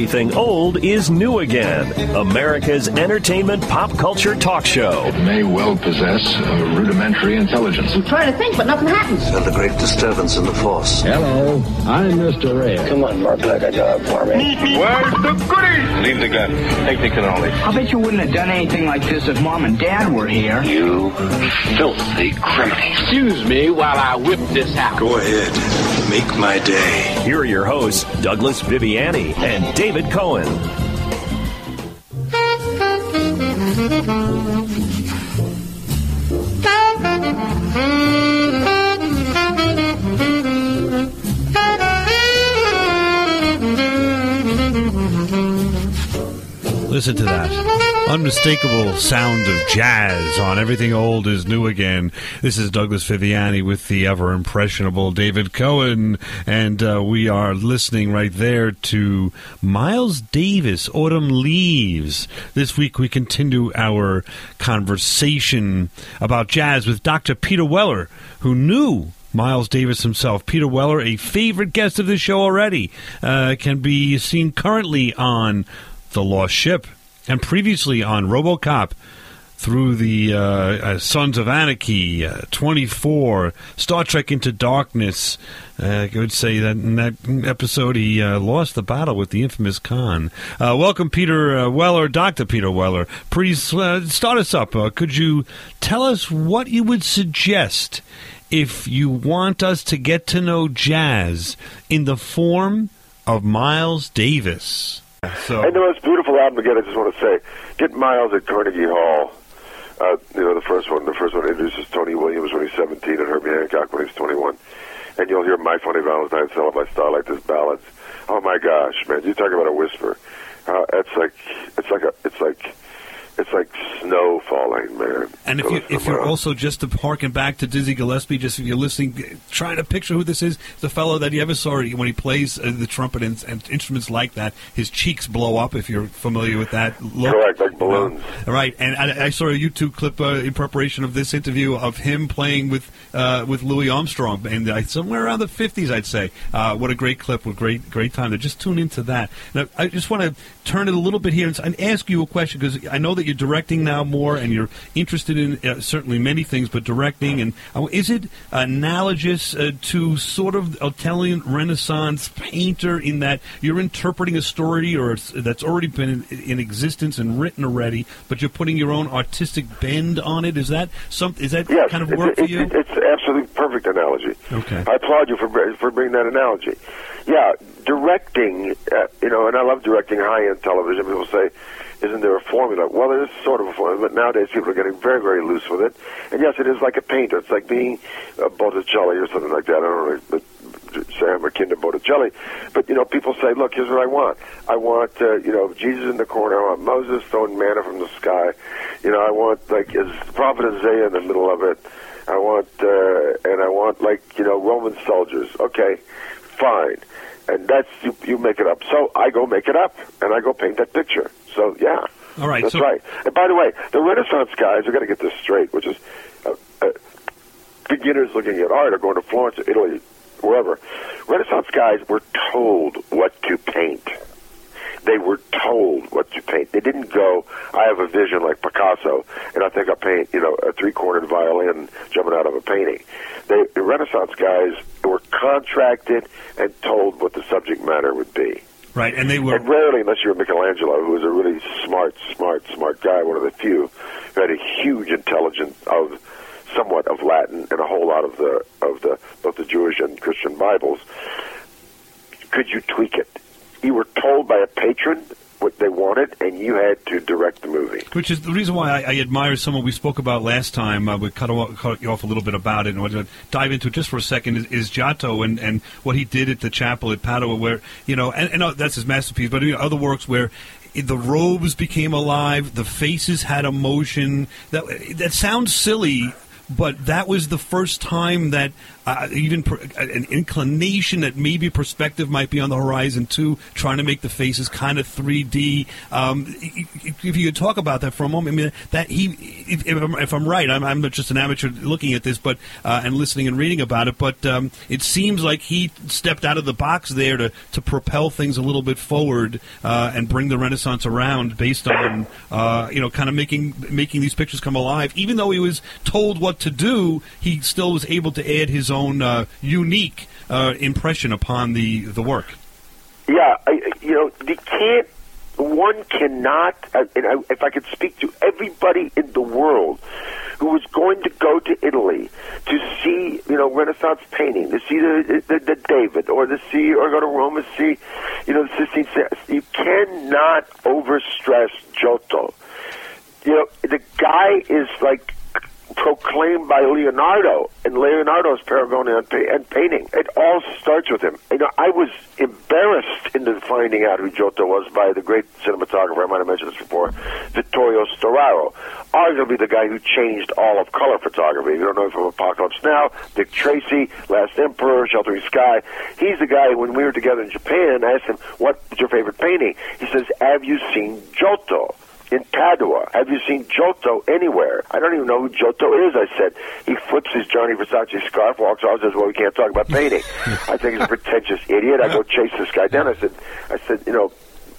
Everything Old is New Again, America's entertainment pop culture talk show. It may well possess a rudimentary intelligence. I'm trying to think, but nothing happens. Felt a great disturbance in the force. Hello, I'm Mr. Ray. Come on, Mark, like a job for me. Where's the goodies? Leave the gun. Take the cannoli. I bet you wouldn't have done anything like this if mom and dad were here. You filthy criminal. Excuse me while I whip this out. Go ahead. Make my day. Here are your hosts, Douglas Viviani and David Cohen. Listen to that. Unmistakable sound of jazz on Everything Old is New Again. This is Douglas Viviani with the ever impressionable David Cohen, and uh, we are listening right there to Miles Davis, Autumn Leaves. This week we continue our conversation about jazz with Dr. Peter Weller, who knew Miles Davis himself. Peter Weller, a favorite guest of the show already, uh, can be seen currently on The Last Ship and previously on Robocop through the uh, uh, Sons of Anarchy, uh, 24, Star Trek Into Darkness. Uh, I would say that in that episode he uh, lost the battle with the infamous Khan. Uh, welcome, Peter Weller, Dr. Peter Weller. Please start us up. Could you tell us what you would suggest if you want us to get to know jazz in the form of Miles Davis? So, And the most beautiful album again, I just want to say, get Miles at Carnegie Hall. Uh, you know, the first one, the first one introduces Tony Williams when he's 17 and Herbie Hancock when he's 21. And you'll hear My Funny Valentine, Stella by Starlight, this ballads. Oh my gosh, man, you talk about a whisper. Uh, it's like, it's like a, it's like, it's like snow falling, man. And if you if you're also just to harken back to Dizzy Gillespie, just if you're listening, trying to picture who this is, the fellow that you ever saw when he plays uh, the trumpet and, and instruments like that, his cheeks blow up. If you're familiar with that look, Correct, like balloons. Uh, right. And I, I saw a YouTube clip uh, in preparation of this interview of him playing with uh, with Louis Armstrong, and somewhere around the 50s, I'd say. Uh, what a great clip! What great great time to just tune into that. Now, I just want to turn it a little bit here and, and ask you a question because I know that you're directing now more, and you're interested in uh, certainly many things, but directing and uh, is it analogous uh, to sort of Italian Renaissance painter in that you're interpreting a story or that's already been in, in existence and written already, but you're putting your own artistic bend on it? Is that some? Is that Yes, kind of it's, work for you? it's absolutely perfect analogy. Okay. I applaud you for for bringing that analogy. Yeah, directing, uh, you know, and I love directing high end television. People say, "Isn't there a formula?" Well, there is sort of a formula, but nowadays people are getting very, very loose with it. And yes, it is like a painter. It's like being a Botticelli or something like that. I don't know. But, say I'm akin to Botticelli, but you know, people say, "Look, here's what I want. I want, uh, you know, Jesus in the corner. I want Moses throwing manna from the sky. You know, I want like is Prophet Isaiah in the middle of it. I want, uh, and I want like you know Roman soldiers. Okay, fine, and that's you, you make it up. So I go make it up, and I go paint that picture. So yeah, All right, that's so- right. And by the way, the Renaissance guys are going to get this straight, which is uh, uh, beginners looking at art are going to Florence, or Italy, wherever. Renaissance guys were told what to paint. They were told what to paint. They didn't go, I have a vision like Picasso, and I think I'll paint, you know, a three-cornered violin jumping out of a painting. They, the Renaissance guys were contracted and told what the subject matter would be. right, and they were And rarely, unless you're Michelangelo, who was a really smart, smart, smart guy, one of the few who had a huge intelligence of somewhat of Latin and a whole lot of the of the both the Jewish and Christian Bibles. Could you tweak it? You were told by a patron what they wanted, and you had to direct the movie. Which is the reason why I, I admire someone we spoke about last time. Uh, we cut, off, cut you off a little bit about it, and want to dive into it just for a second. Is, is Giotto and, and what he did at the chapel at Padua, where you know, and, and uh, that's his masterpiece. But you know, other works where the robes became alive, the faces had emotion. That that sounds silly. But that was the first time that uh, even per, an inclination that maybe perspective might be on the horizon too, trying to make the faces kind of 3D. Um, if you could talk about that for a moment, I mean that he, if, if, I'm, if I'm, right, I'm, I'm, just an amateur looking at this, but uh, and listening and reading about it, but um, it seems like he stepped out of the box there to to propel things a little bit forward uh, and bring the Renaissance around based on uh, you know kind of making making these pictures come alive. Even though he was told what to do, he still was able to add his own uh, unique uh, impression upon the the work. Yeah, I, you know, you can't. One cannot. Uh, and I, if I could speak to everybody in the world who was going to go to Italy to see, you know, Renaissance painting, to see the, the, the David, or to see, or go to Rome and see, you know, the Sistine You cannot overstress Giotto. You know, the guy is like proclaimed by Leonardo and Leonardo's Paragone and painting. It all starts with him. You know, I was embarrassed into finding out who Giotto was by the great cinematographer, I might have mentioned this before, Vittorio Storaro. Arguably the guy who changed all of color photography. You don't know from Apocalypse Now, Dick Tracy, Last Emperor, Sheltering Sky. He's the guy, when we were together in Japan, I asked him, what's your favorite painting? He says, have you seen Giotto? In Padua. Have you seen Giotto anywhere? I don't even know who Giotto is. I said. He flips his Gianni Versace scarf, walks off, says, "Well, we can't talk about painting." I think he's a pretentious idiot. I go chase this guy down. I said, "I said, you know,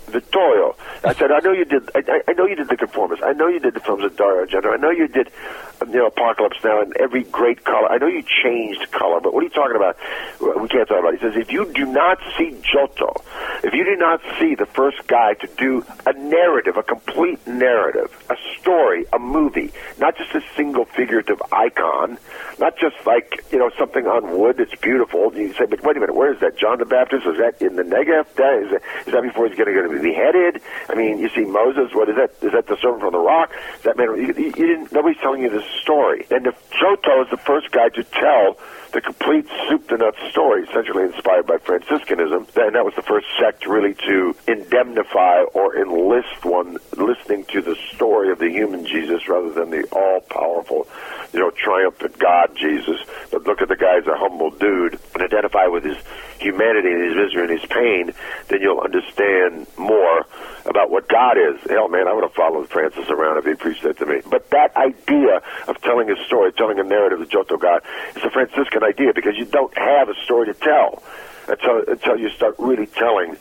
Vittorio. I said, I know you did. I, I know you did the Conformist. I know you did the films of Dario Argento. I know you did, um, you know, Apocalypse Now and every great color. I know you changed color, but what are you talking about? We can't talk about. It. He says, if you do not see Giotto, if you do not see the first guy to do a narrative, a complete narrative, a story, a movie, not just a single figurative icon, not just like you know something on wood that's beautiful. You say, but wait a minute, where is that? John the Baptist? Is that in the Negev? Is that, is that before he's going to be beheaded? I mean, you see Moses. What is that? Is that the servant from the rock? That man? You, you, didn't. Nobody's telling you this story. And if Giotto is the first guy to tell the complete soup to nuts story, essentially inspired by Franciscanism. And that was the first sect really to indemnify or enlist one listening to the story of the human Jesus rather than the all powerful, you know, triumphant God Jesus. But look at the guy as a humble dude and identify with his humanity and his misery and his pain, then you'll understand more about what God is. Hell, man, I would have followed Francis around if he preached that to me. But that idea of telling a story, telling a narrative of Giotto God, is a Franciscan idea because you don't have a story to tell until until you start really telling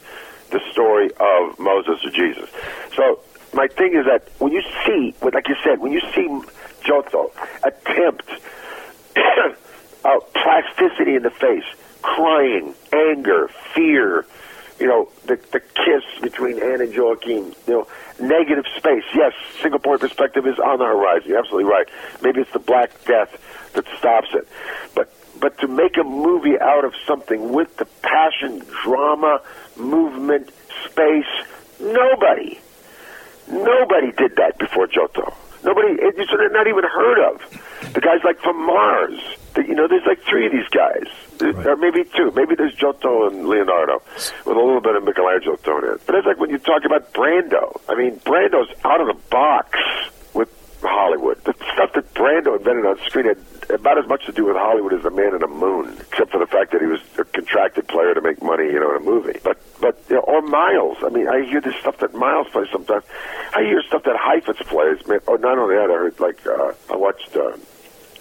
the story of Moses or Jesus. So my thing is that when you see, like you said, when you see Giotto attempt uh, plasticity in the face, crying, anger, fear, you know, the the kiss between Anne and Joachim, you know, negative space. Yes, single point perspective is on the horizon. You're absolutely right. Maybe it's the Black Death that stops it. But but to make a movie out of something with the passion, drama, movement, space, nobody, nobody did that before Giotto. Nobody, it's not even heard of. The guys like from Mars. The, you know, there's like three of these guys, right. or maybe two. Maybe there's Giotto and Leonardo with a little bit of Michelangelo thrown in. But it's like when you talk about Brando. I mean, Brando's out of the box Hollywood. The stuff that Brando invented on screen had about as much to do with Hollywood as the man in the moon, except for the fact that he was a contracted player to make money, you know, in a movie. But but you know, or Miles. I mean, I hear this stuff that Miles plays sometimes. I hear stuff that Heifetz plays. Man, oh, not only that, I heard like uh, I watched. Uh,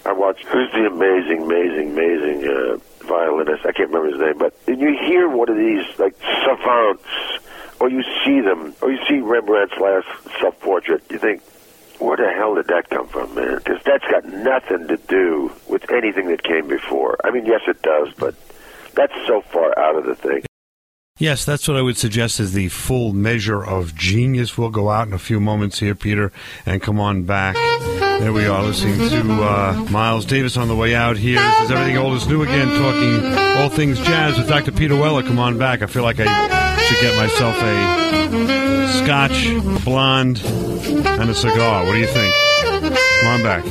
I watched. Who's the amazing, amazing, amazing uh, violinist? I can't remember his name, but you hear one of these like savants, or you see them, or you see Rembrandt's last self-portrait. You think, where the hell did that come from, man? Because that's got nothing to do with anything that came before. I mean, yes, it does, but that's so far out of the thing. Yes, that's what I would suggest is the full measure of genius. We'll go out in a few moments here, Peter, and come on back. There we are, listening to uh, Miles Davis on the way out here. This is Everything Old is New again, talking all things jazz with Dr. Peter Weller. Come on back. I feel like I should get myself a scotch, a blonde, and a cigar. What do you think? Come on back.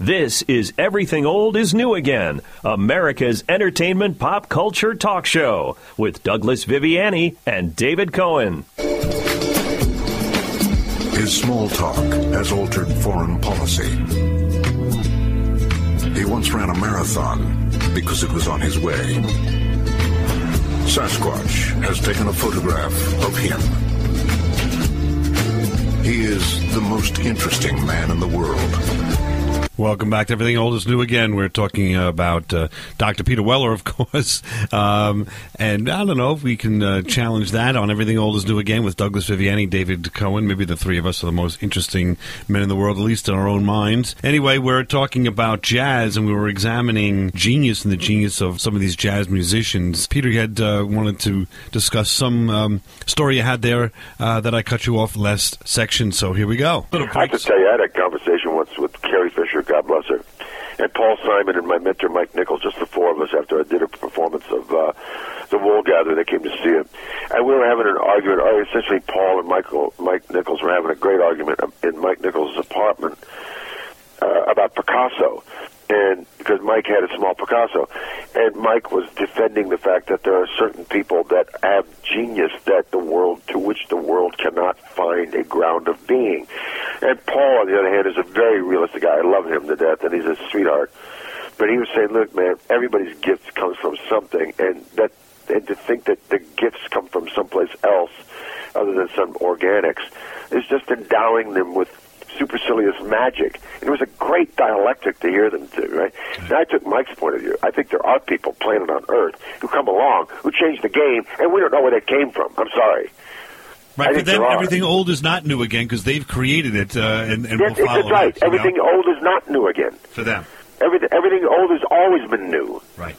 This is Everything Old is New Again, America's entertainment pop culture talk show with Douglas Viviani and David Cohen. His small talk has altered foreign policy. He once ran a marathon because it was on his way. Sasquatch has taken a photograph of him. He is the most interesting man in the world. Welcome back to Everything Old is New again. We're talking about uh, Dr. Peter Weller, of course. Um, and I don't know if we can uh, challenge that on Everything Old is New again with Douglas Viviani, David Cohen. Maybe the three of us are the most interesting men in the world, at least in our own minds. Anyway, we're talking about jazz and we were examining genius and the genius of some of these jazz musicians. Peter had uh, wanted to discuss some um, story you had there uh, that I cut you off last section, so here we go. I have tell you, I had a conversation once with Carrie Fisher, God bless her, and Paul Simon and my mentor Mike Nichols, just the four of us after I did a performance of uh, the Wool Gatherer. They came to see it, and we were having an argument. Or essentially, Paul and Michael, Mike Nichols were having a great argument in Mike Nichols' apartment uh, about Picasso, and because Mike had a small Picasso, and Mike was defending the fact that there are certain people that have genius that the world to which the world cannot find a ground of being. And Paul, on the other hand, is a very realistic guy. I love him to death, and he's a sweetheart. But he was saying, "Look, man, everybody's gift comes from something, and that and to think that the gifts come from someplace else other than some organics is just endowing them with supercilious magic. And it was a great dialectic to hear them do, right? Now, I took Mike's point of view. I think there are people planet on Earth who come along who change the game, and we don't know where that came from. I'm sorry. I Right, but then everything old is not new again because they've created it uh, and, and Yes, will follow it's right. that, you know, Everything old is not new again. for them. Everything, everything old has always been new. Right.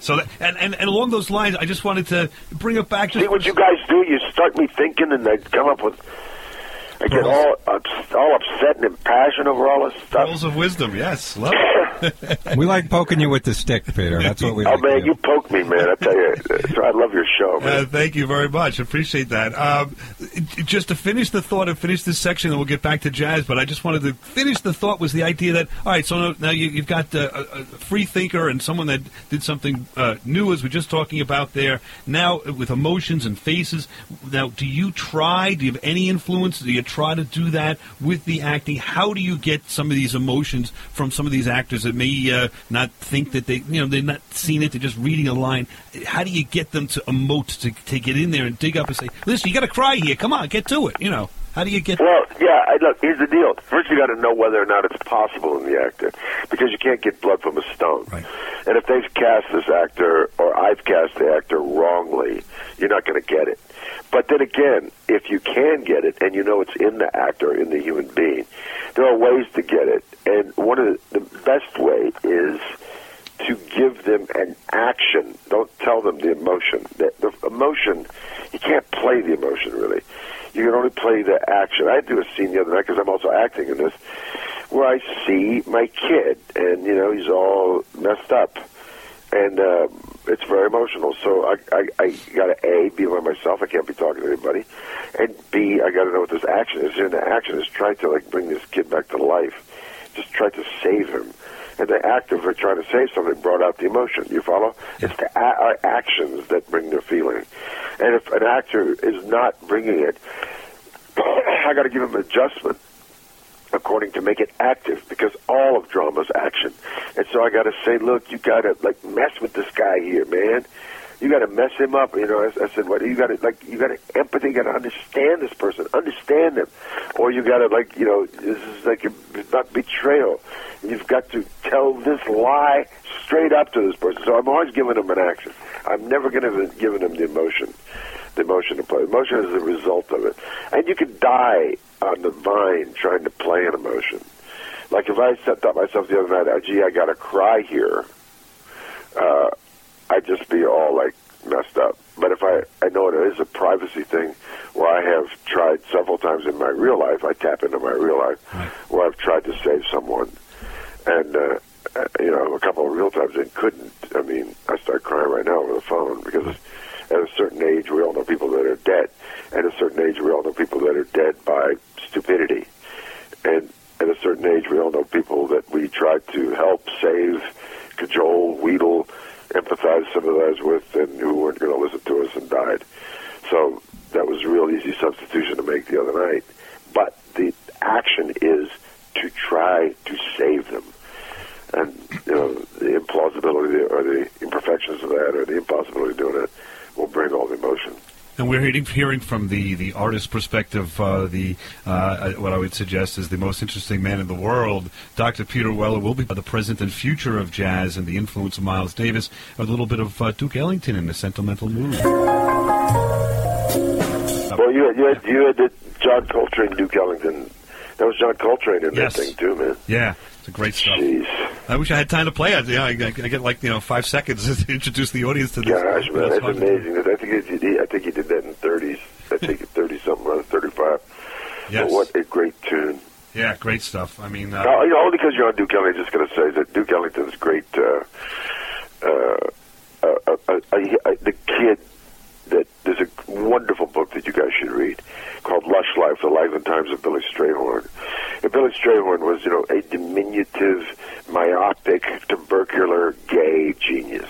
So that, and, and and along those lines, I just wanted to bring it back. Just See what you guys do? You start me thinking, and I come up with. I get all all upset and impassioned over all this stuff. pearls of wisdom. Yes, love it. We like poking you with the stick, Peter. That's what we Oh like. man, do. you poke me, man. I tell you, I love your show, man. Uh, thank you very much. Appreciate that. Um, just to finish the thought and finish this section, and we'll get back to jazz. But I just wanted to finish the thought was the idea that all right. So now- now you, you've got uh, a, a free thinker and someone that did something uh, new, as we're just talking about there. Now with emotions and faces. Now, do you try? Do you have any influence? Do you try to do that with the acting? How do you get some of these emotions from some of these actors that may uh, not think that they, you know, they're not seeing it, they're just reading a line? How do you get them to emote, to, to get in there and dig up and say, listen, you got to cry here. Come on, get to it. You know, how do you get? Well, yeah. I, look, here's the deal. First, you got to know whether or not it's possible in the actor, because you can't get blood from a stone. Right. And if they've cast this actor, or I've cast the actor wrongly, you're not going to get it. But then again, if you can get it, and you know it's in the actor, in the human being, there are ways to get it. And one of the, the best way is to give them an action. Don't tell them the emotion. The, the emotion, you can't play the emotion really. You can only play the action. I do a scene the other night because I'm also acting in this, where I see my kid, and you know he's all messed up, and uh, it's very emotional. So I, I, I got to a be by myself. I can't be talking to anybody, and b I got to know what this action is. And the action is try to like bring this kid back to life, just try to save him. And the act of trying to save something brought out the emotion. You follow? It's the a- our actions that bring the feeling. And if an actor is not bringing it, I got to give him adjustment according to make it active because all of drama's action. And so I got to say, look, you got to like mess with this guy here, man. You got to mess him up. You know, I, I said, what? You got to like, you got to empathy. You got to understand this person, understand them, or you got to like, you know, this is like not betrayal. You've got to tell this lie straight up to this person. So I'm always giving them an action. I'm never going to give them the emotion, the emotion to play. Emotion is the result of it, and you can die on the vine trying to play an emotion. Like if I set up myself the other night, oh, gee, I got to cry here. Uh, I'd just be all like messed up. But if I, I know it is a privacy thing where I have tried several times in my real life, I tap into my real life, where I've tried to save someone. And, uh, uh, you know, a couple of real times and couldn't. I mean, I start crying right now over the phone because at a certain age, we all know people that are dead. At a certain age, we all know people that are dead by stupidity. And at a certain age, we all know people that we try to help, save, cajole, wheedle, empathize, sympathize with, and who weren't going to listen to us and died. So that was a real easy substitution to make the other night. But the action is to try to save them. And, you know, the implausibility or the imperfections of that or the impossibility of doing it will bring all the emotion. And we're hearing, hearing from the, the artist perspective, uh, the uh, what I would suggest is the most interesting man in the world. Dr. Peter Weller will be the present and future of jazz and the influence of Miles Davis. A little bit of uh, Duke Ellington in a sentimental mood. Well, you had, you had, you had John Coltrane, Duke Ellington. That was John Coltrane in Yes. that thing too, man. Yeah, it's a great stuff. Jeez. I wish I had time to play it. Yeah, I, I, I get like you know five seconds to introduce the audience to this. Gosh, man, that's song. amazing. I think he, he, I think he did that in the 30s. I think 30 something or 35. Yes. But what a great tune. Yeah, great stuff. I mean, uh, No, you know, only because you're on Duke Ellington, just going to say that Duke Ellington's great. Uh, uh, uh, uh, uh, uh, the kid that there's a wonderful book that you guys should read called Lush Life: The Life and Times of Billy Strayhorn. And Billy Strayhorn was, you know, a diminutive, myopic, tubercular, gay genius.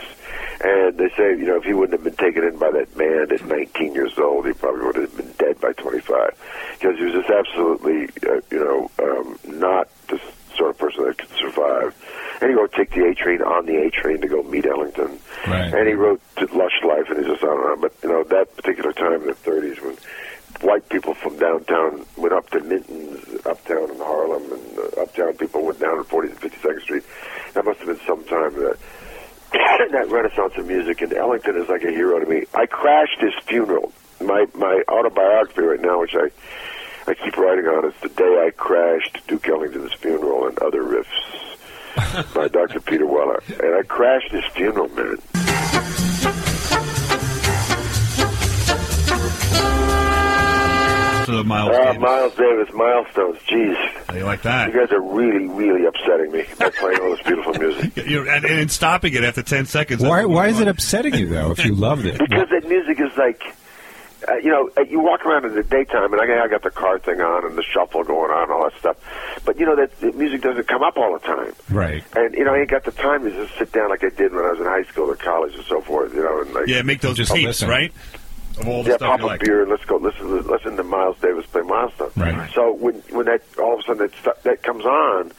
And they say, you know, if he wouldn't have been taken in by that man at 19 years old, he probably would have been dead by 25. Because he was just absolutely, uh, you know, um, not the sort of person that could survive. And he wrote Take the A Train on the A Train to go meet Ellington. Right. And he wrote Lush Life, and he's just on and on. But, you know, that particular time in the 30s when white people from downtown went up to Minton's, uptown in Harlem, and uh, uptown people went down to 40th and 52nd Street. That must have been some time that that renaissance of music, and Ellington is like a hero to me. I crashed his funeral. My my autobiography right now, which I I keep writing on, is the day I crashed Duke Ellington's funeral and other riffs by Dr. Peter Weller, and I crashed his funeral, man. to the Miles Uh, Davis. Miles Davis, milestones. Jeez, How you like that? you guys are really, really upsetting me by playing all this beautiful music. You're, and, and stopping it after ten seconds. Why, why is it upsetting you, though, if you loved it? Because that music is like, uh, you know, uh, you walk around in the daytime, and I, I got the car thing on and the shuffle going on and all that stuff. But you know that the music doesn't come up all the time, Right. and you know I ain't got the time to just sit down like I did when I was in high school or college and so forth. You know, and like Yeah, make those Just tapes, listen. right? Of all the yeah, stuff pop you a like. beer and let's go listen to listen to Miles Davis play Milestone. Right. So when when that all of a sudden that stu- that comes on,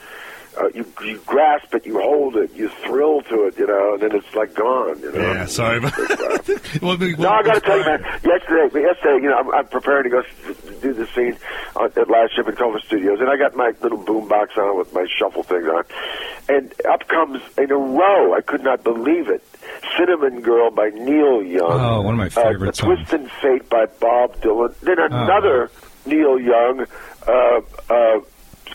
uh, you you grasp it, you hold it, you thrill to it, you know, and then it's like gone. You know. Yeah, sorry about well, we- No, I got to tell you, man. Yesterday, yesterday, you know, I'm, I'm preparing to go do the scene at Last Ship in Culver Studios, and I got my little boom box on with my shuffle thing on, and up comes in a row. I could not believe it. Cinnamon Girl by Neil Young. Oh, one of my favorite uh, songs. Twist and Fate by Bob Dylan. Then another Neil Young. Uh, uh,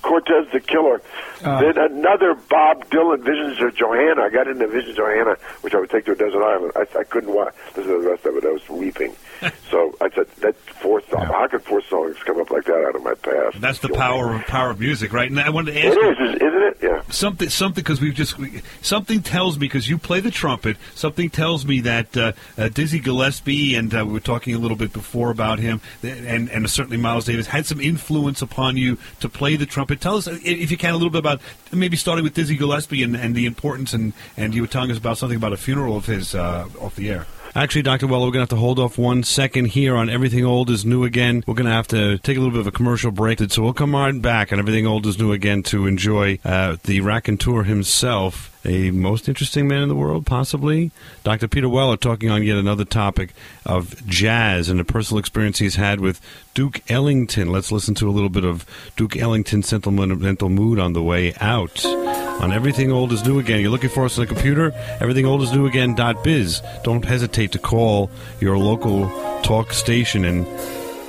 Cortez the Killer. Uh. then another Bob Dylan, Visions of Johanna. I got into Visions of Johanna, which I would take to a desert island. I, I couldn't watch, listen to the rest of it. I was weeping. so I said, that four song, how could four songs come up like that out of my past? That's the power of power of music, right? And I wanted to It you is, is- isn't it? Yeah. something something because we've just we, something tells me because you play the trumpet something tells me that uh, uh, Dizzy Gillespie and uh, we were talking a little bit before about him and and certainly Miles Davis had some influence upon you to play the trumpet tell us if you can a little bit about maybe starting with Dizzy Gillespie and, and the importance and and you were telling us about something about a funeral of his uh, off the air Actually, Dr. Weller, we're going to have to hold off one second here on Everything Old is New Again. We're going to have to take a little bit of a commercial break. So we'll come right back on Everything Old is New Again to enjoy uh, the raconteur himself, a most interesting man in the world, possibly. Dr. Peter Weller talking on yet another topic of jazz and the personal experience he's had with Duke Ellington. Let's listen to a little bit of Duke Ellington's sentimental mood on the way out on Everything Old is New Again. You're looking for us on the computer, everythingoldisnewagain.biz. Don't hesitate to call your local talk station and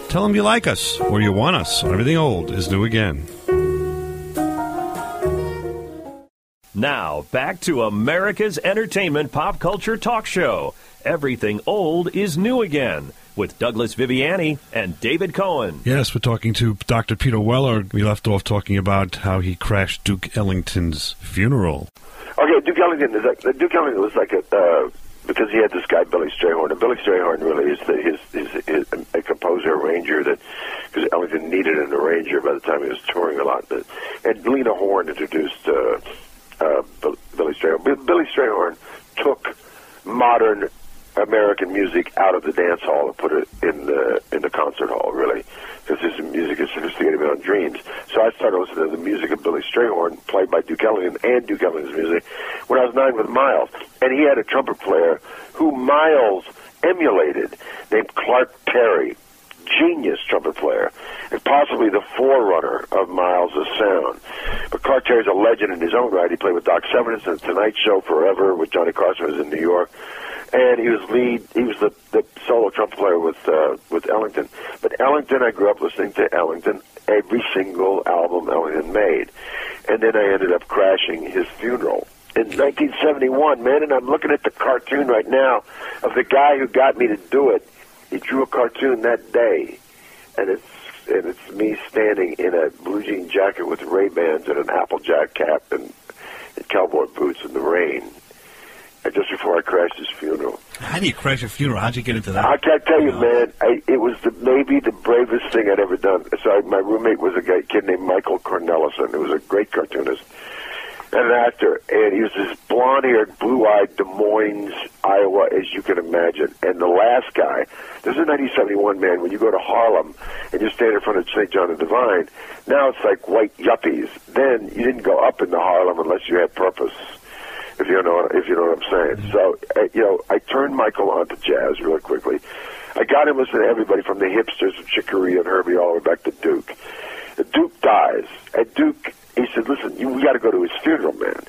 tell them you like us or you want us on Everything Old is New Again. Now, back to America's entertainment pop culture talk show. Everything old is new again with Douglas Viviani and David Cohen. Yes, we're talking to Dr. Peter Weller. We left off talking about how he crashed Duke Ellington's funeral. Okay, Duke Ellington is like Duke Ellington was like a uh, because he had this guy Billy Strayhorn, and Billy Strayhorn really is the, his, his, his a composer arranger that because Ellington needed an arranger by the time he was touring a lot. But, and Lena Horne introduced uh, uh, Billy Strayhorn. Bill- Billy Strayhorn took modern American music out of the dance hall and put it in the in the concert hall, really, because his music is sophisticated beyond dreams. So I started listening to the music of Billy Strayhorn, played by Duke Ellington, and Duke Ellington's music when I was nine with Miles, and he had a trumpet player who Miles emulated, named Clark Terry, genius trumpet player, and possibly the forerunner of Miles' sound. But Clark Terry's a legend in his own right. He played with Doc Severinsen and Tonight Show forever with Johnny Carson was in New York. And he was lead. He was the, the solo trumpet player with uh, with Ellington. But Ellington, I grew up listening to Ellington every single album Ellington made, and then I ended up crashing his funeral in 1971. Man, and I'm looking at the cartoon right now of the guy who got me to do it. He drew a cartoon that day, and it's and it's me standing in a blue jean jacket with Ray Bans and an Applejack cap and, and cowboy boots in the rain. And just before I crashed his funeral. How do you crash a funeral? How'd you get into that? I can't tell you, man. I, it was the, maybe the bravest thing I'd ever done. So I, my roommate was a guy, kid named Michael Cornelison, who was a great cartoonist an actor, and he was this blonde-haired, blue-eyed Des Moines, Iowa, as you can imagine. And the last guy, this is 1971, man. When you go to Harlem and you stand in front of St. John the Divine, now it's like white yuppies. Then you didn't go up into Harlem unless you had purpose. If you know, if you know what I'm saying. So, uh, you know, I turned Michael on to jazz really quickly. I got him listening to everybody from the hipsters of Chick Corea and Herbie all the way back to Duke. Duke dies. At Duke, he said, "Listen, you, we got to go to his funeral, man."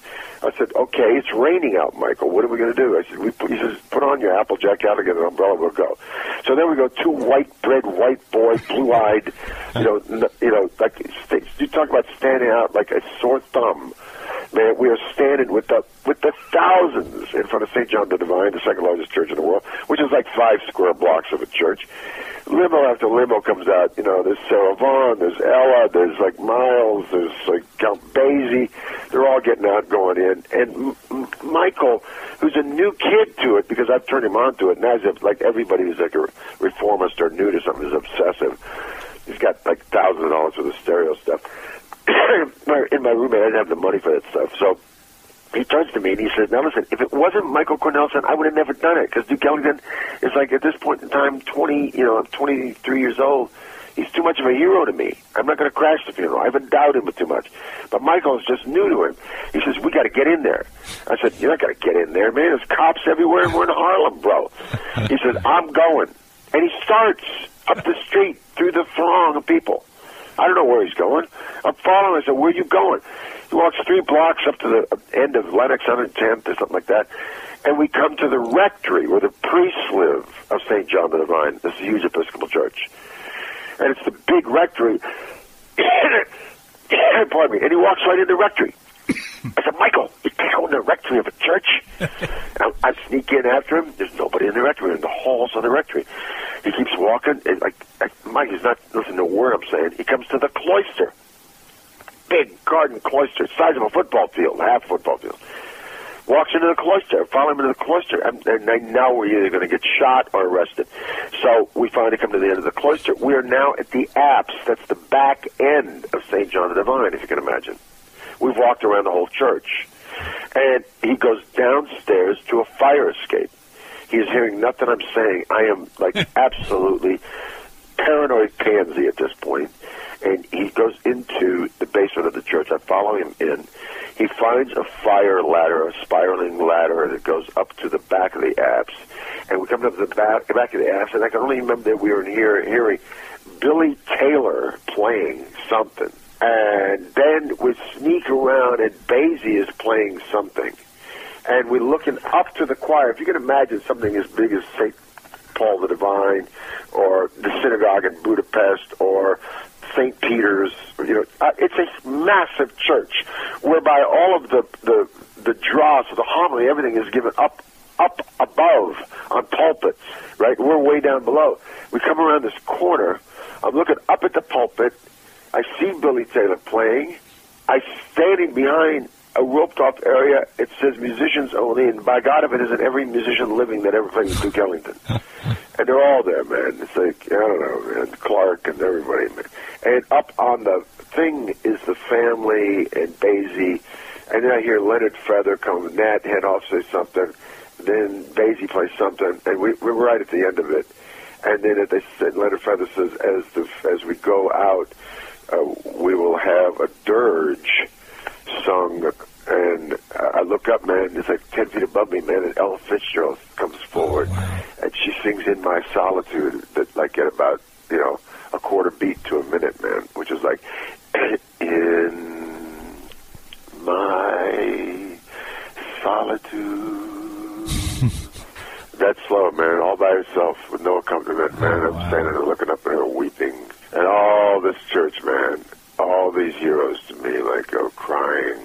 I said, "Okay, it's raining out, Michael. What are we going to do?" I said, we, "He says, put on your Applejack get an umbrella. We'll go." So then we go two white bread, white boy, blue eyed, you know, n- you know, like you talk about standing out like a sore thumb. Man, we are standing with the with the thousands in front of St. John the Divine, the second largest church in the world, which is like five square blocks of a church. Limo after limo comes out. You know, there's Sarah Vaughan, there's Ella, there's like Miles, there's like Count Basie. They're all getting out, going in, and M- Michael, who's a new kid to it because I've turned him on to it. Now he's like everybody who's like a reformist or new to something is obsessive. He's got like thousands of dollars worth of stereo stuff. in my roommate, I didn't have the money for that stuff, so he turns to me and he says, "Now listen, if it wasn't Michael Cornelison, I would have never done it because Duke Ellington is like at this point in time, twenty, you know, I'm 23 years old. He's too much of a hero to me. I'm not going to crash the funeral. I've endowed him with too much. But Michael's just new to him. He says, we got to get in there. I said, you're not going to get in there, man. There's cops everywhere and we're in Harlem, bro. He says, I'm going. And he starts up the street through the throng of people. I don't know where he's going. I'm following. I said, where are you going? He walks three blocks up to the end of Lenox 110th or something like that. And we come to the rectory where the priests live of St. John the Divine, this is a huge Episcopal church. And it's the big rectory. Pardon me. And he walks right in the rectory. I said, Michael, you can't go in the rectory of a church. I, I sneak in after him. There's nobody in the rectory, in the halls of the rectory. He keeps walking. And like, like Mike is not listening to a word I'm saying. He comes to the cloister. Big garden cloister, size of a football field, half football field. Walks into the cloister. Follow him into the cloister. And, and I know we're either going to get shot or arrested. So we finally come to the end of the cloister. We are now at the apse. That's the back end of St. John the Divine, if you can imagine. We've walked around the whole church. And he goes downstairs to a fire escape. He is hearing nothing I'm saying. I am like absolutely paranoid pansy at this point. And he goes into the basement of the church. I follow him in. He finds a fire ladder, a spiraling ladder that goes up to the back of the apse. And we come up to the back, back of the apse, and I can only remember that we were in here hearing Billy Taylor playing something. And then we sneak around, and Basie is playing something. And we're looking up to the choir. If you can imagine something as big as St. Paul the Divine, or the synagogue in Budapest, or St. Peter's, you know, uh, it's a massive church whereby all of the, the, the dross, the homily, everything is given up up above on pulpits, right? We're way down below. We come around this corner. I'm looking up at the pulpit. I see Billy Taylor playing. I standing behind a roped off area. It says musicians only, and by God, if it isn't every musician living that ever played with Duke Ellington. and they're all there, man. It's like I don't know, man. Clark and everybody, man. And up on the thing is the family and Basie, and then I hear Leonard Feather come, Nat Hentoff say something. then Basie plays something, and we, we're right at the end of it. And then they said, Leonard Feather says, as the as we go out, uh, we will have a dirge sung. And I look up, man, it's like 10 feet above me, man, and Ella Fitzgerald comes forward. And she sings In My Solitude, that like at about, you know, a quarter beat to a minute, man, which is like, In My Solitude. That's slow, man, all by herself with no accompaniment, man. I'm standing there looking up at her weeping. And all this church, man, all these heroes to me, like, go crying.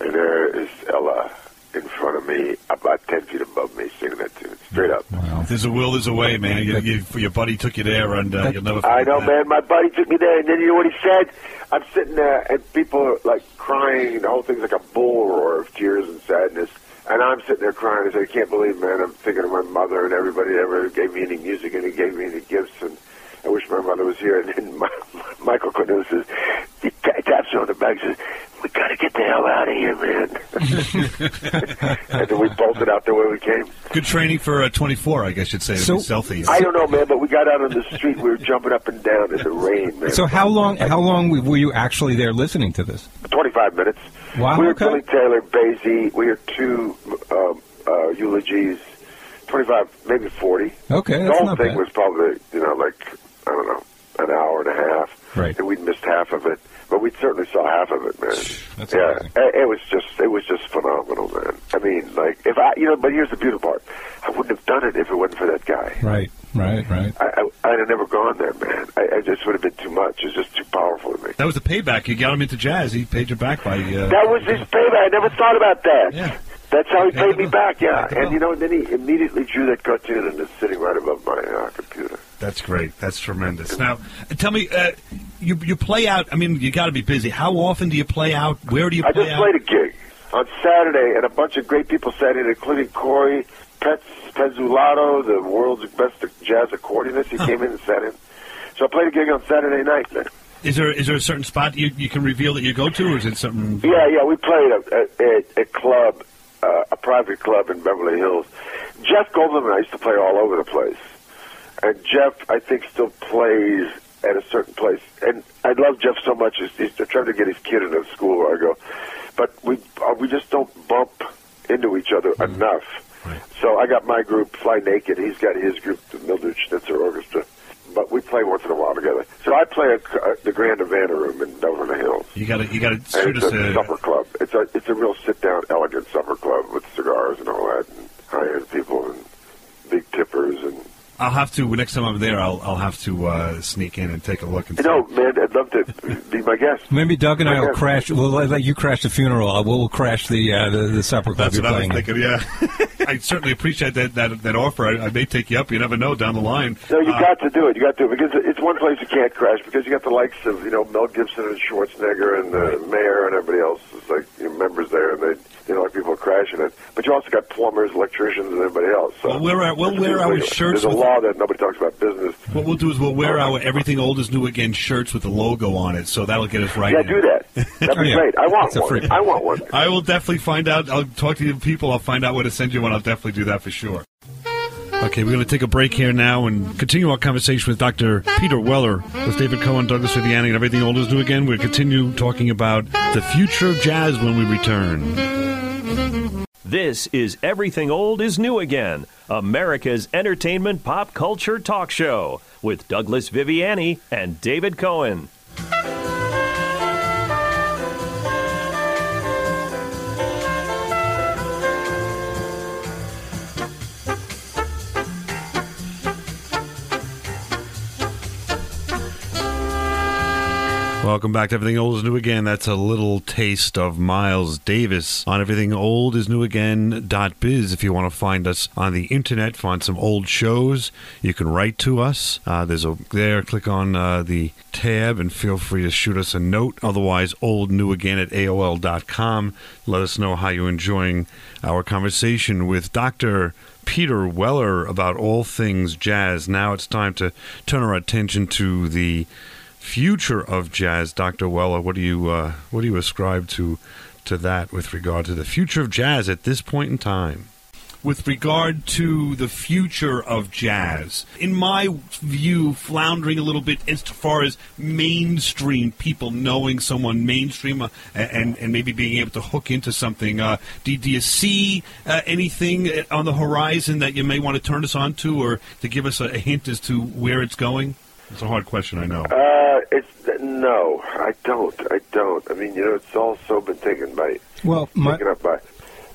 And there is Ella in front of me, about 10 feet above me, singing that tune, straight up. If there's a will, there's a way, man. You, you, your buddy took you there, and uh, you'll never. I know, that. man. My buddy took me there, and then you know what he said? I'm sitting there, and people are like crying. The whole thing's like a bull roar of tears and sadness. And I'm sitting there crying. I said, I can't believe, man. I'm thinking of my mother and everybody that ever gave me any music and he gave me any gifts. And I wish my mother was here. And then my, Michael Cornelison, he ta- taps her on the back and says, we got to get the hell out of here, man. and then we bolted out the way we came. Good training for uh, 24, I guess you'd say. So- So, stealthy. I don't know, man, but we got out on the street. We were jumping up and down in the rain, man. So how long? How long were you actually there listening to this? 25 minutes. Wow, We heard okay. Billy Taylor, Basie. We heard two um, uh, eulogies. 25, maybe 40. Okay, the whole not thing bad. was probably, you know, like, I don't know, an hour and a half. Right. And we'd missed half of it. But we certainly saw half of it, man. That's yeah, amazing. it, it was just, it was just phenomenal, man. I mean, like, if I, you know, but here's the beautiful part. I wouldn't have done it if it wasn't for that guy. Right, right, right. I, I, I'd have never gone there, man. I, I just would have been too much. It's just too powerful to me. That was the payback. You got him into jazz. He paid you back by. Uh, That was his payback. I never thought about that. Yeah. That's how he Paid paid me back, yeah. And you know, and then he immediately drew that cartoon and it's sitting right above my uh, computer. That's great. That's tremendous. Now, tell me, uh, you you play out. I mean, you got to be busy. How often do you play out? Where do you play? I just out? played a gig on Saturday, and a bunch of great people sat in, including Corey Pets Pesaturo, the world's best jazz accordionist. He came in and sat in. So I played a gig on Saturday night. Is there is there a certain spot you, you can reveal that you go to, or is it something? Yeah, yeah, we played a, a, a, a club, uh, a private club in Beverly Hills. Jeff Goldblum and I used to play all over the place. And Jeff, I think, still plays at a certain place. And I love Jeff so much. He's, he's trying to get his kid into school where I go. But we uh, we just don't bump into each other enough. So I got my group, Fly Naked. He's got his group, the Mildred Snitzer Orchestra. But we play once in a while together. So I play at uh, the Grand Havana Room in Beverly Hills. You got to you got to shoot it's us a a. supper club. It's a it's a real sit down, elegant supper club with cigars and all that, and high end people and big tippers and I'll have to next time I'm there. I'll I'll have to uh, sneak in and take a look and you see. know, man, I'd love to be my guest. Maybe Doug and I will Okay. crash. We'll let let you crash the funeral. Uh, We'll crash the uh, the, the supper club That's what I was thinking. Yeah, I certainly appreciate that that, that offer. I, I may take you up. You never know down the line. No, you Uh, got to do it. You got to do it because it's one place you can't crash because you got the likes of you know Mel Gibson and Schwarzenegger and the mayor and everybody else. It's like you know, members there, and they you know like people crashing it. But you also got plumbers, electricians, and everybody else. So Well, we're at- we'll wear our shirts There's a law that nobody talks about business. What we'll do is we'll wear our everything old is new again shirts with the logo on it, so that'll get us right. Yeah, in. do that. That'd be Yeah. great. I want one. free- I want one. I will definitely find out. I'll talk to the people. I'll find out where to send you one. I'll definitely do that for sure. Okay, we're going to take a break here now and continue our conversation with Dr. Peter Weller, with David Cohen, Douglas Viviani, and everything old is new again. We'll continue talking about the future of jazz when we return. This is Everything Old is New Again, America's entertainment pop culture talk show with Douglas Viviani and David Cohen. Welcome back to Everything Old is New Again. That's a little taste of Miles Davis on Everything Old is New Again biz. If you want to find us on the internet, find some old shows, you can write to us. Uh, there's a there. Click on uh, the tab and feel free to shoot us a note. Otherwise, old new again at AOL.com. Let us know how you're enjoying our conversation with Dr. Peter Weller about all things jazz. Now it's time to turn our attention to the future of jazz, Dr. Weller. What do you uh, what do you ascribe to to that with regard to the future of jazz at this point in time? with regard to the future of jazz. In my view, floundering a little bit as far as mainstream people knowing someone mainstream uh, and and maybe being able to hook into something. Uh, do, do you see uh, anything on the horizon that you may want to turn us on to, or to give us a, a hint as to where it's going? It's a hard question, I know. It's no, I don't. I don't. I mean, you know, it's also been taken by Well, my, taken up by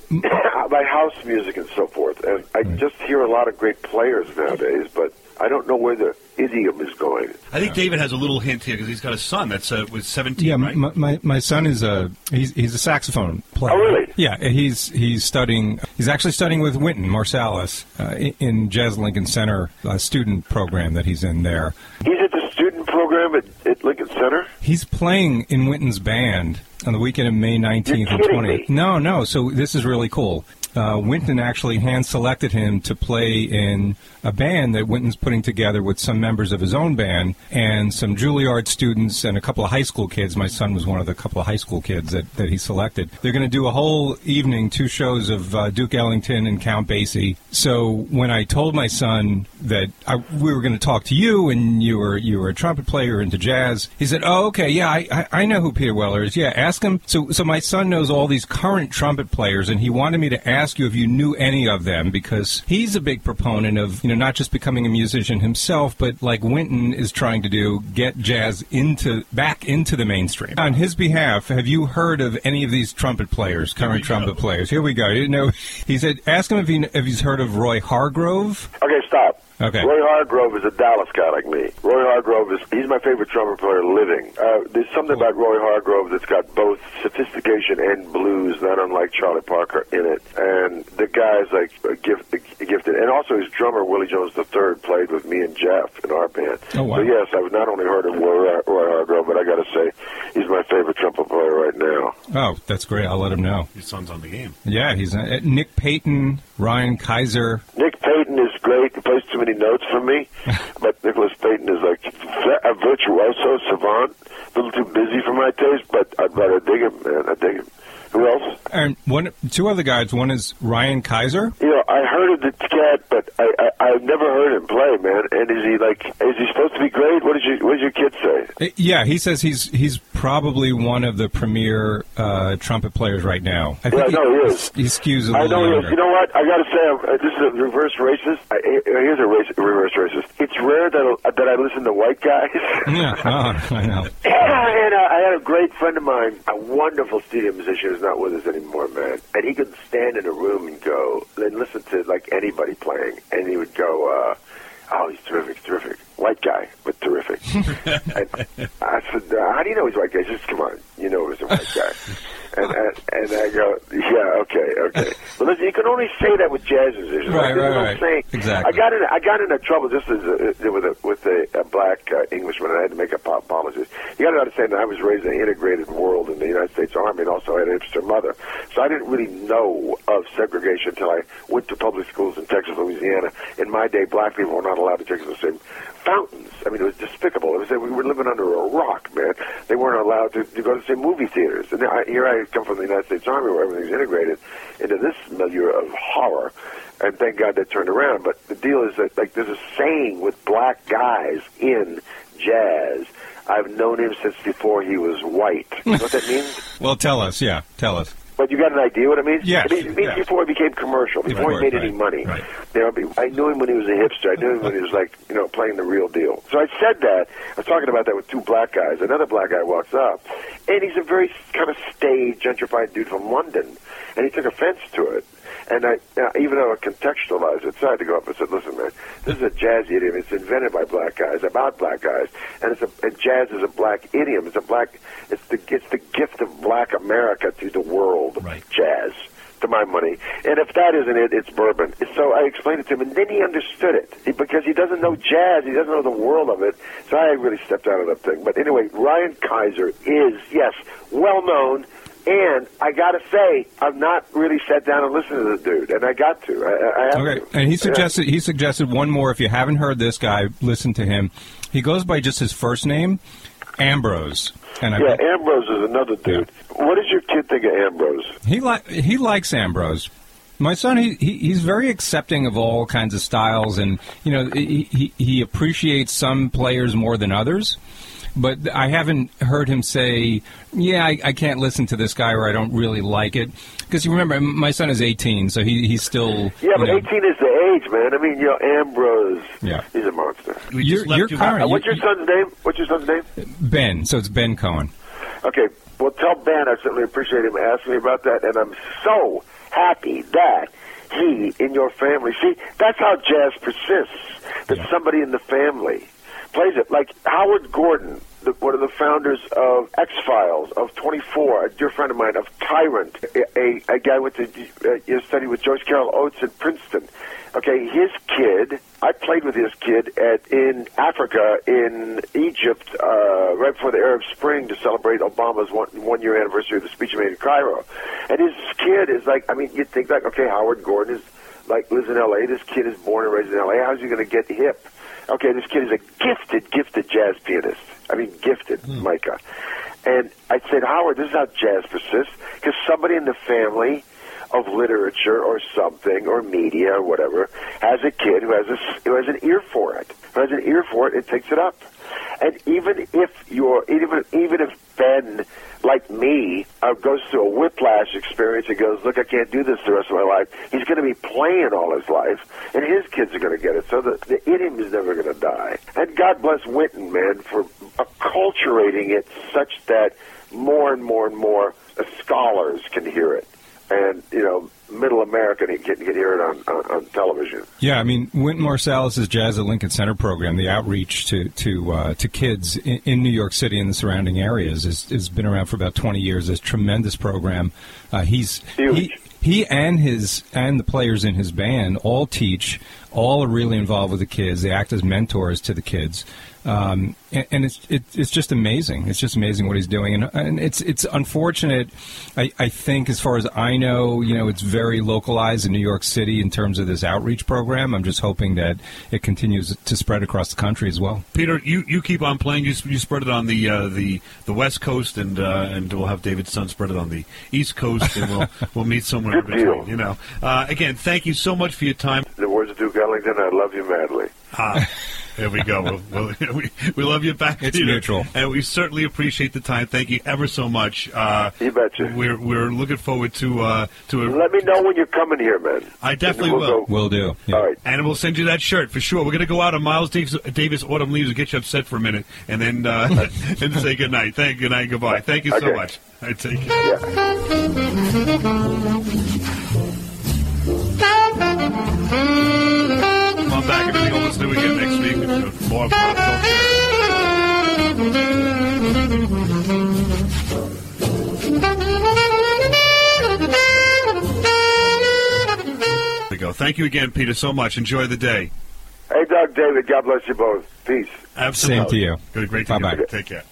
by house music and so forth. And I just hear a lot of great players nowadays, but I don't know where the idiom is going. I think David has a little hint here because he's got a son that's uh, was 17, yeah, right? my, my my son is a he's he's a saxophone player. Oh, really? Yeah, he's he's studying. He's actually studying with Wynton Marsalis uh, in- in Jazz Lincoln Center uh, student program that he's in there. He's at the student program at, at Lincoln Center. He's playing in Wynton's band on the weekend of May 19th You're and 20th. me. No, no. So this is really cool. Uh, Wynton actually hand selected him to play in a band that Wynton's putting together with some members of his own band and some Juilliard students and a couple of high school kids. My son was one of the couple of high school kids that, that he selected. They're going to do a whole evening, two shows of uh, Duke Ellington and Count Basie. So when I told my son that I, we were going to talk to you and you were you were a trumpet player into jazz, he said, "Oh, okay, yeah, I, I, I know who Peter Weller is. Yeah, ask him." So so my son knows all these current trumpet players, and he wanted me to ask you if you knew any of them because he's a big proponent of you know not just becoming a musician himself, but like Wynton is trying to do, get jazz into back into the mainstream. On his behalf, have you heard of any of these trumpet players, current trumpet players? Here we go. You know, he said, ask him if he if he's heard of Roy Hargrove. Okay, stop. Okay. Roy Hargrove is a Dallas guy like me. Roy Hargrove is he's my favorite trumpet player living. Uh, there's something about Roy Hargrove that's got both sophistication and blues, not unlike Charlie Parker in it. And the guy's like a gift, a gifted. And also his drummer Willie Jones III played with me and Jeff in our band. Oh, wow. So yes, I've not only heard of Roy, Roy Hargrove, but I got to say he's my favorite trumpet player right now. Oh, that's great. I'll let him know. His son's on the game. Yeah, he's uh, Nick Payton, Ryan Kisor. Nick Payton is great. He plays too many notes for me, but Nicholas Payton is like a virtuoso savant. A little too busy for my taste, but I'd rather dig him, man. I dig him. Who else? And one, two other guys. One is Ryan Kisor. You know, I heard of the cat, but I, I I've never heard him play, man. And is he like? Is he supposed to be great? What did you What did your kid say? Uh, Yeah, he says he's he's probably one of the premier uh, trumpet players right now. I Yeah, I know he is. He skews a I little know he is. younger. You know what? I got to say, uh, this is a reverse racist. I, uh, here's a race, reverse racist. It's rare that I- that I listen to white guys. Yeah, oh, I know. and uh, I had a great friend of mine, a wonderful studio musician who's not with us anymore, man. And he could stand in a room and go, and listen to like anybody playing, and he would go, uh, "Oh, he's terrific, terrific." White guy, but terrific. and I said, uh, "How do you know he's white guy?" Just "Come on, you know he's a white guy." And, and and I go, "Yeah, okay, okay." But listen, you can only say that with jazz musicians. Right, Like, right, right. saying- Exactly. I got in, I got into trouble just as a, with a with a, a black uh, Englishman, and I had to make a pop apologies. You got to understand that I was raised in an integrated world in the United States Army, and also had a hipster mother, so I didn't really know of segregation until I went to public schools in Texas, Louisiana. In my day, black people were not allowed to take the same fountains. I mean, it was despicable. It was we were living under a rock, man. They weren't allowed to, to go to same movie theaters. And I, here I come from the United States Army, where everything's integrated into this milieu of horror. And thank God that turned around. But the deal is that like there's a saying with black guys in jazz. I've known him since before he was white. You know what that means? Well, tell us. Yeah, tell us. But you got an idea what it means? Yes, It means, it means yes. before he became commercial, before Right, he made right, any money. right. You know, I knew him when he was a hipster. I knew him when he was like, you know, playing the real deal. So I said that. I was talking about that with two black guys. Another black guy walks up, and he's a very kind of staid, gentrified dude from London, and he took offense to it. And I, uh, even though I contextualized it, so I had to go up and said, "Listen, man, this is a jazz idiom. It's invented by black guys, about black guys, and it's a and jazz is a black idiom. It's a black. It's the it's the gift of black America to the world. Right. Jazz." To my money, and if that isn't it, it's bourbon. So I explained it to him, and then he understood it because he doesn't know jazz, he doesn't know the world of it. So I really stepped out of that thing. But anyway, Ryan Kisor is yes, well known, and I got to say, I've not really sat down and listened to the dude, and I got to. I, I have Okay, to. and he suggested he suggested one more. If you haven't heard this guy, listen to him. He goes by just his first name, Ambrose. And I, Yeah, Ambrose is another dude. What does your kid think of Ambrose? he li- he likes Ambrose. My son, he, he he's very accepting of all kinds of styles, and you know he he, he appreciates some players more than others. But I haven't heard him say, "Yeah, I, I can't listen to this guy," or "I don't really like it." Because you remember, my son is 18, so he he's still Yeah, but you know, 18 is the age, man. I mean, you know, Ambrose. Yeah. He's a monster. We You're- you're you- current. Uh, what's your son's name? What's your son's name? Ben. So it's Ben Cohen. Okay, well, tell Ben I certainly appreciate him asking me about that, and I'm so happy that he in your family. See, that's how jazz persists. That Yeah. somebody in the family plays it. Like Howard Gordon, the, one of the founders of X Files, of 24, a dear friend of mine, of Tyrant, a, a, guy went to uh, study with Joyce Carol Oates at Princeton. Okay, his kid. I played with his kid at in Africa, in Egypt, uh, right before the Arab Spring to celebrate Obama's one, one year anniversary of the speech he made in Cairo. And his kid is like, I mean, you'd think like, okay, Howard Gordon is like lives in L.A. This kid is born and raised in L.A. How's he going to get hip? Okay, this kid is a gifted, gifted jazz pianist. I mean, gifted, hmm. Micah. And I said, Howard, this is how jazz persists because somebody in the family of literature or something or media or whatever has a kid who has a who has an ear for it, who has an ear for it, and takes it up. And even if you're even even if Ben, like me, uh, goes through a whiplash experience and goes, "Look, I can't do this the rest of my life," he's going to be playing all his life, and his kids are going to get it. So the, the him is never going to die. And God bless Wynton, man, for acculturating it such that more and more and more scholars can hear it, and you know, middle America can, can hear it on, on, on television. Yeah, I mean, Wynton Marsalis' Jazz at Lincoln Center program, the outreach to to uh, to kids in, in New York City and the surrounding areas, has, been around for about 20 years. It's a tremendous program. Uh, he's he he and his and the players in his band all teach. All are really involved with the kids. They act as mentors to the kids. Um, and, and it's it, it's just amazing. It's just amazing what he's doing, and, and it's it's unfortunate. I, I think, as far as I know, you know, it's very localized in New York City in terms of this outreach program. I'm just hoping that it continues to spread across the country as well. Peter, you, you keep on playing. You, you spread it on the uh, the the West Coast, and uh, and we'll have David's son spread it on the East Coast, and we'll we'll meet somewhere in Good deal. between. You know. Uh, again, thank you so much for your time. The words of Duke Ellington, I love you madly. Ah, there we go. We'll, we'll, we, we love you back, It's Peter, mutual. and we certainly appreciate the time. Thank you ever so much. Uh, You betcha. We're we're looking forward to uh, to a. Let me know when you're coming here, man. I definitely We'll will. go- Will do. All right. And we'll send you that shirt for sure. We're going to go out on Miles Davis, Davis Autumn Leaves and get you upset for a minute, and then uh, and say good night. Thank good night, goodbye. Thank you so Okay. much. I take it. Come on back. Everything will let's do again next week. with More pop culture. There we go. Thank you again, Peter, so much. Enjoy the day. Hey, Doug, David, God bless you both. Peace. Absolutely. Same to you. Good, great to Bye-bye. Take care.